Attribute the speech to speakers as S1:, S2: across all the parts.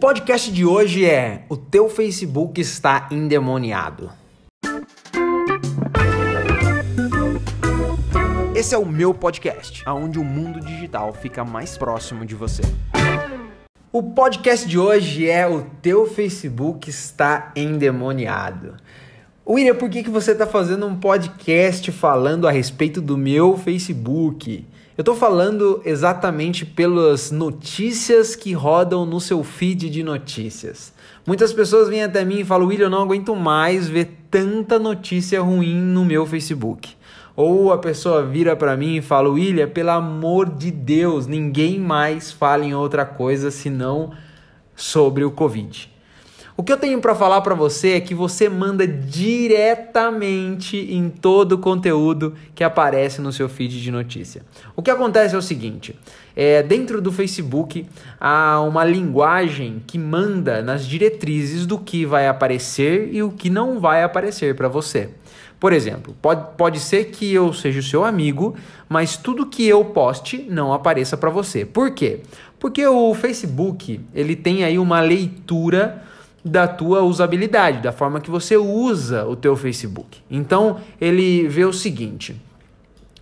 S1: Podcast de hoje é O teu Facebook está endemoniado. Esse é o meu podcast, onde o mundo digital fica mais próximo de você. O podcast de hoje é O teu Facebook está endemoniado. William, por que, que você está fazendo um podcast falando a respeito do meu Facebook? Eu estou falando exatamente pelas notícias que rodam no seu feed de notícias. Muitas pessoas vêm até mim e falam: William, eu não aguento mais ver tanta notícia ruim no meu Facebook. Ou a pessoa vira para mim e fala: William, pelo amor de Deus, ninguém mais fala em outra coisa senão sobre o Covid. O que eu tenho para falar para você é que você manda diretamente em todo o conteúdo que aparece no seu feed de notícia. O que acontece é o seguinte: é, dentro do Facebook há uma linguagem que manda nas diretrizes do que vai aparecer e o que não vai aparecer para você. Por exemplo, pode, pode ser que eu seja o seu amigo, mas tudo que eu poste não apareça para você. Por quê? Porque o Facebook ele tem aí uma leitura da tua usabilidade, da forma que você usa o teu Facebook. Então, ele vê o seguinte: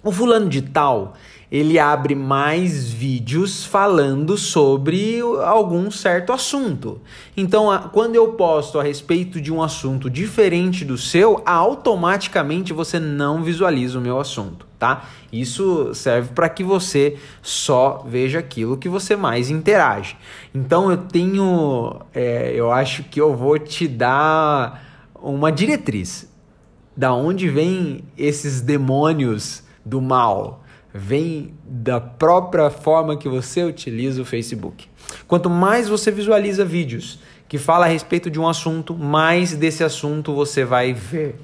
S1: o fulano de tal, ele abre mais vídeos falando sobre algum certo assunto. Então, quando eu posto a respeito de um assunto diferente do seu, automaticamente você não visualiza o meu assunto, tá? Isso serve para que você só veja aquilo que você mais interage. Então, eu tenho, é, eu acho que eu vou te dar uma diretriz. Da onde vem esses demônios do mal? vem da própria forma que você utiliza o Facebook. Quanto mais você visualiza vídeos que fala a respeito de um assunto, mais desse assunto você vai ver.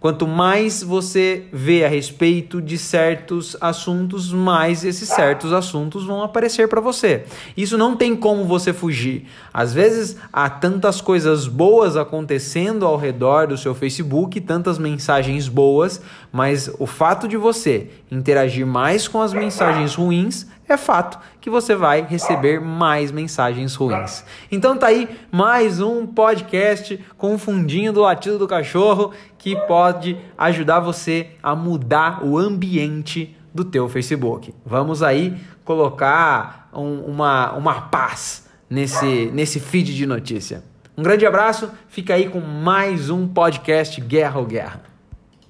S1: Quanto mais você vê a respeito de certos assuntos, mais esses certos assuntos vão aparecer para você. Isso não tem como você fugir. Às vezes há tantas coisas boas acontecendo ao redor do seu Facebook, tantas mensagens boas, mas o fato de você interagir mais com as mensagens ruins é fato que você vai receber mais mensagens ruins. Então tá aí mais um podcast com o fundinho do latido do cachorro que pode ajudar você a mudar o ambiente do teu Facebook. Vamos aí colocar um, uma, uma paz nesse, nesse feed de notícia. Um grande abraço, fica aí com mais um podcast Guerra ou Guerra.